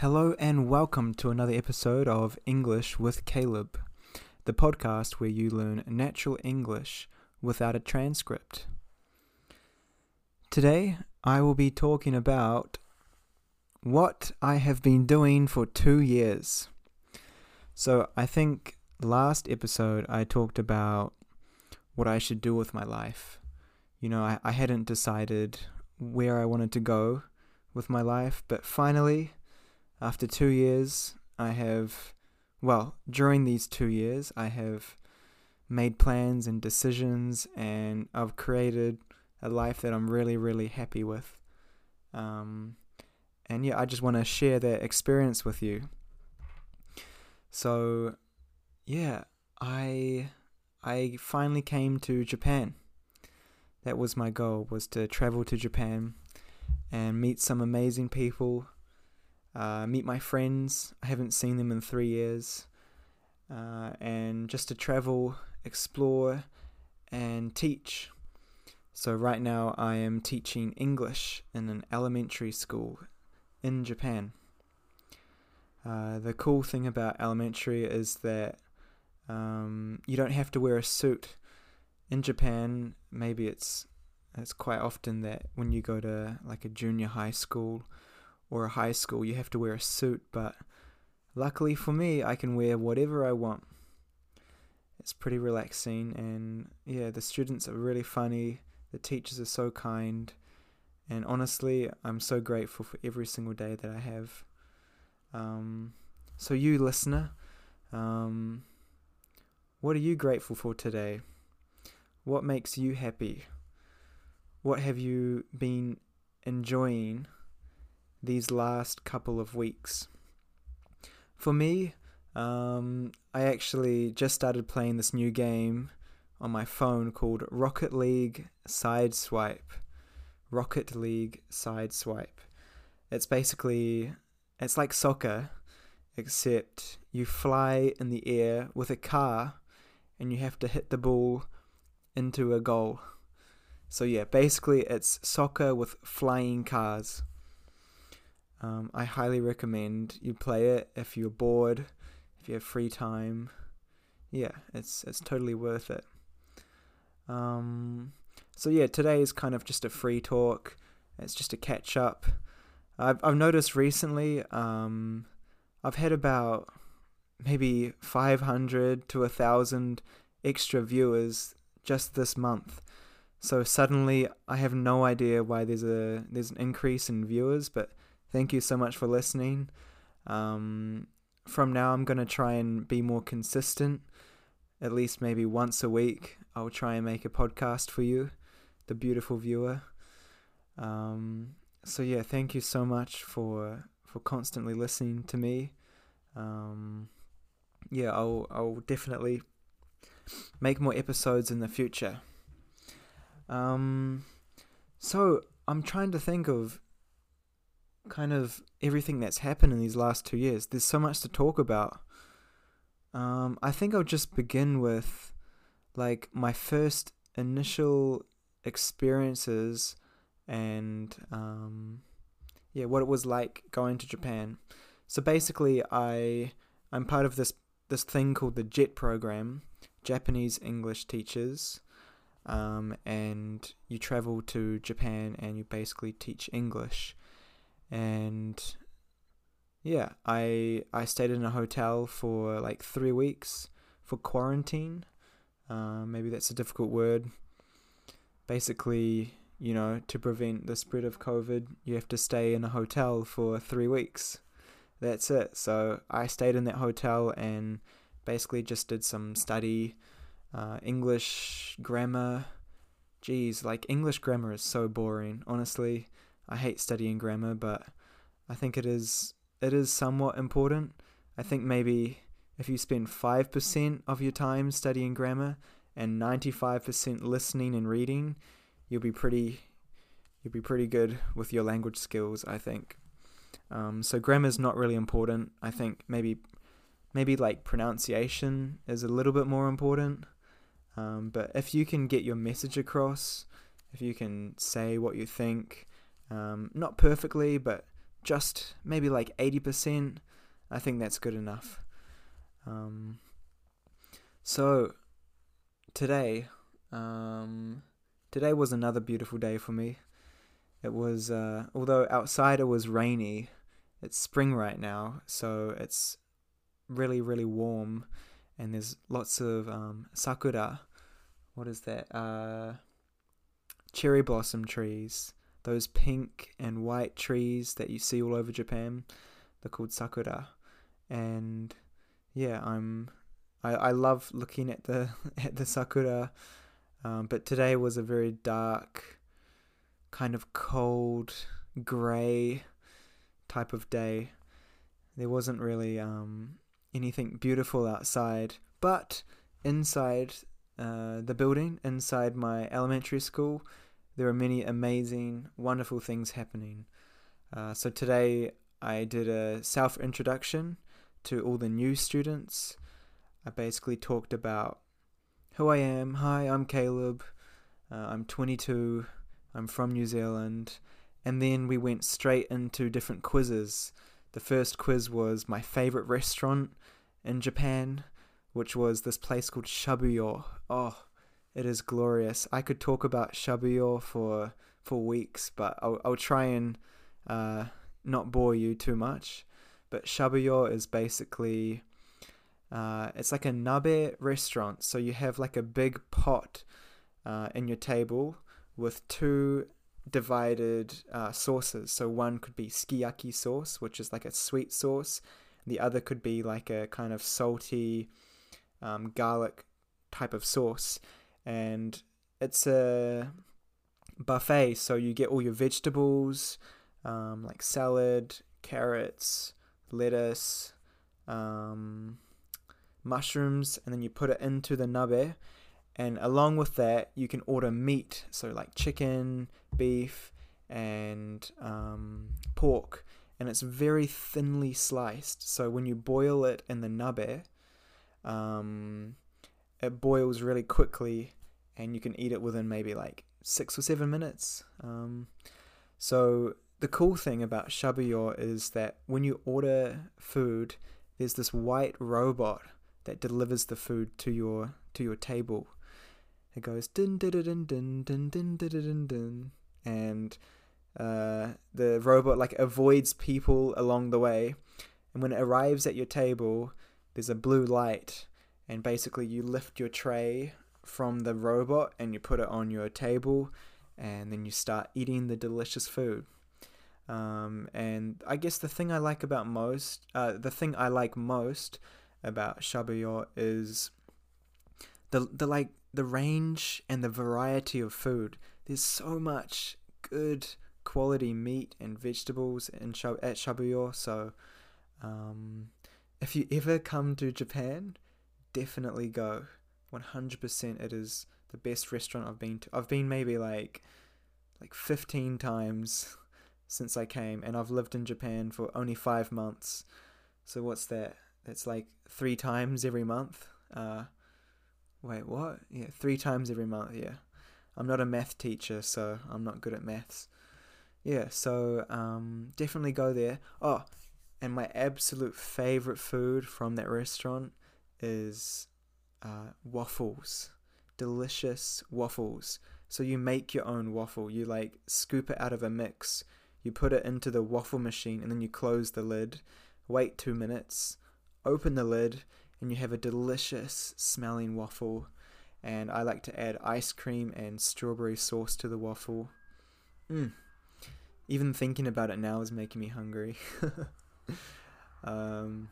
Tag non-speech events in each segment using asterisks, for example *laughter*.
Hello and welcome to another episode of English with Caleb, the podcast where you learn natural English without a transcript. Today, I will be talking about what I have been doing for two years. So, I think last episode I talked about what I should do with my life. You know, I, I hadn't decided where I wanted to go with my life, but finally, after two years, I have, well, during these two years, I have made plans and decisions, and I've created a life that I'm really, really happy with. Um, and yeah, I just want to share that experience with you. So, yeah, I I finally came to Japan. That was my goal was to travel to Japan and meet some amazing people, uh, meet my friends. I haven't seen them in three years, uh, and just to travel, explore, and teach. So right now I am teaching English in an elementary school in Japan. Uh, the cool thing about elementary is that um, you don't have to wear a suit. In Japan, maybe it's it's quite often that when you go to like a junior high school or a high school, you have to wear a suit. But luckily for me, I can wear whatever I want. It's pretty relaxing, and yeah, the students are really funny. The teachers are so kind, and honestly, I'm so grateful for every single day that I have. Um, so you listener, um, what are you grateful for today? What makes you happy? What have you been enjoying these last couple of weeks? For me, um, I actually just started playing this new game on my phone called Rocket League Sideswipe. Rocket League Sideswipe. It's basically it's like soccer, except you fly in the air with a car and you have to hit the ball into a goal. So yeah, basically it's soccer with flying cars. Um, I highly recommend you play it if you're bored, if you have free time. Yeah, it's it's totally worth it. Um, so yeah, today is kind of just a free talk. It's just a catch up. I've I've noticed recently, um, I've had about maybe 500 to a thousand extra viewers just this month. So suddenly I have no idea why there's a there's an increase in viewers, but thank you so much for listening. Um, from now I'm gonna try and be more consistent. At least maybe once a week, I'll try and make a podcast for you, the beautiful viewer. Um, so yeah, thank you so much for for constantly listening to me. Um, yeah, I'll I'll definitely make more episodes in the future. Um, so I'm trying to think of kind of everything that's happened in these last two years. There's so much to talk about. Um, I think I'll just begin with like my first initial experiences and um, yeah, what it was like going to Japan. So basically, I I'm part of this this thing called the JET program, Japanese English Teachers, um, and you travel to Japan and you basically teach English. And yeah, I I stayed in a hotel for like three weeks for quarantine. Uh, maybe that's a difficult word. Basically, you know, to prevent the spread of COVID, you have to stay in a hotel for three weeks. That's it. So I stayed in that hotel and basically just did some study, uh, English grammar. Geez, like English grammar is so boring. Honestly, I hate studying grammar, but I think it is it is somewhat important. I think maybe if you spend five percent of your time studying grammar and ninety five percent listening and reading, you'll be pretty you'll be pretty good with your language skills. I think. Um, so grammar is not really important. I think maybe maybe like pronunciation is a little bit more important. Um, but if you can get your message across, if you can say what you think, um, not perfectly, but just maybe like 80%, I think that's good enough. Um, so today, um, today was another beautiful day for me. It was, uh, although outside it was rainy, it's spring right now, so it's really, really warm, and there's lots of um, sakura. What is that? Uh, cherry blossom trees. Those pink and white trees that you see all over Japan. They're called sakura, and yeah, I'm. I, I love looking at the *laughs* at the sakura, um, but today was a very dark, kind of cold, grey type of day. There wasn't really um, anything beautiful outside, but inside uh, the building, inside my elementary school, there are many amazing, wonderful things happening. Uh, so today I did a self introduction to all the new students. I basically talked about who I am. Hi, I'm Caleb. Uh, I'm 22. I'm from New Zealand. And then we went straight into different quizzes. The first quiz was my favorite restaurant in Japan, which was this place called Shabuyo. Oh, it is glorious. I could talk about Shabuyo for for weeks, but I'll, I'll try and uh, not bore you too much. But Shabuyo is basically uh, it's like a nabe restaurant. So you have like a big pot uh, in your table with two divided uh, sauces. So one could be sukiyaki sauce, which is like a sweet sauce. The other could be like a kind of salty um, garlic type of sauce. And it's a buffet, so you get all your vegetables, um, like salad, carrots, lettuce, um, mushrooms, and then you put it into the nabe. And along with that, you can order meat, so like chicken, beef, and um, pork. And it's very thinly sliced. So when you boil it in the nabe, um, it boils really quickly, and you can eat it within maybe like six or seven minutes. Um, so the cool thing about Shabuyo is that when you order food, there's this white robot that delivers the food to your to your table. It goes din din din din din din din din and uh, the robot like avoids people along the way. And when it arrives at your table, there's a blue light, and basically you lift your tray from the robot and you put it on your table, and then you start eating the delicious food. Um, and I guess the thing I like about most, uh, the thing I like most about Shabuyo is the the like the range and the variety of food. There's so much good quality meat and vegetables in Shab- at Shabuyo. So, um, if you ever come to Japan, definitely go. 100% it is the best restaurant I've been to. I've been maybe like like 15 times *laughs* since I came, and I've lived in Japan for only five months. So what's that? That's like three times every month. Uh, wait, what? Yeah, three times every month. Yeah, I'm not a math teacher, so I'm not good at maths. Yeah, so um, definitely go there. Oh, and my absolute favorite food from that restaurant is uh, waffles. Delicious waffles. So you make your own waffle. You like scoop it out of a mix you put it into the waffle machine and then you close the lid, wait two minutes, open the lid, and you have a delicious smelling waffle. And I like to add ice cream and strawberry sauce to the waffle. Mm. Even thinking about it now is making me hungry. *laughs* um,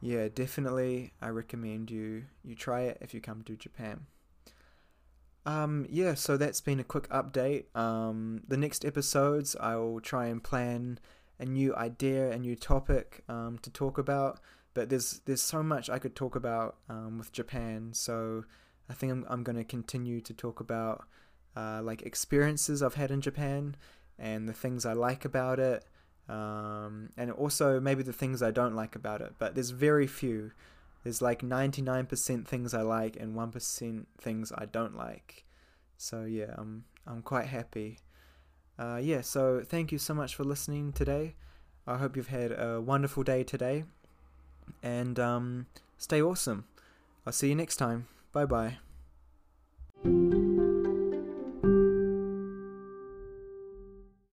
yeah, definitely, I recommend you you try it if you come to Japan. Um, yeah, so that's been a quick update. Um, the next episodes, I will try and plan a new idea, a new topic um, to talk about. But there's there's so much I could talk about um, with Japan, so I think I'm I'm going to continue to talk about uh, like experiences I've had in Japan and the things I like about it, um, and also maybe the things I don't like about it. But there's very few. There's like 99% things I like and 1% things I don't like. So yeah, I'm I'm quite happy. Uh, yeah, so thank you so much for listening today. I hope you've had a wonderful day today, and um, stay awesome. I'll see you next time. Bye bye.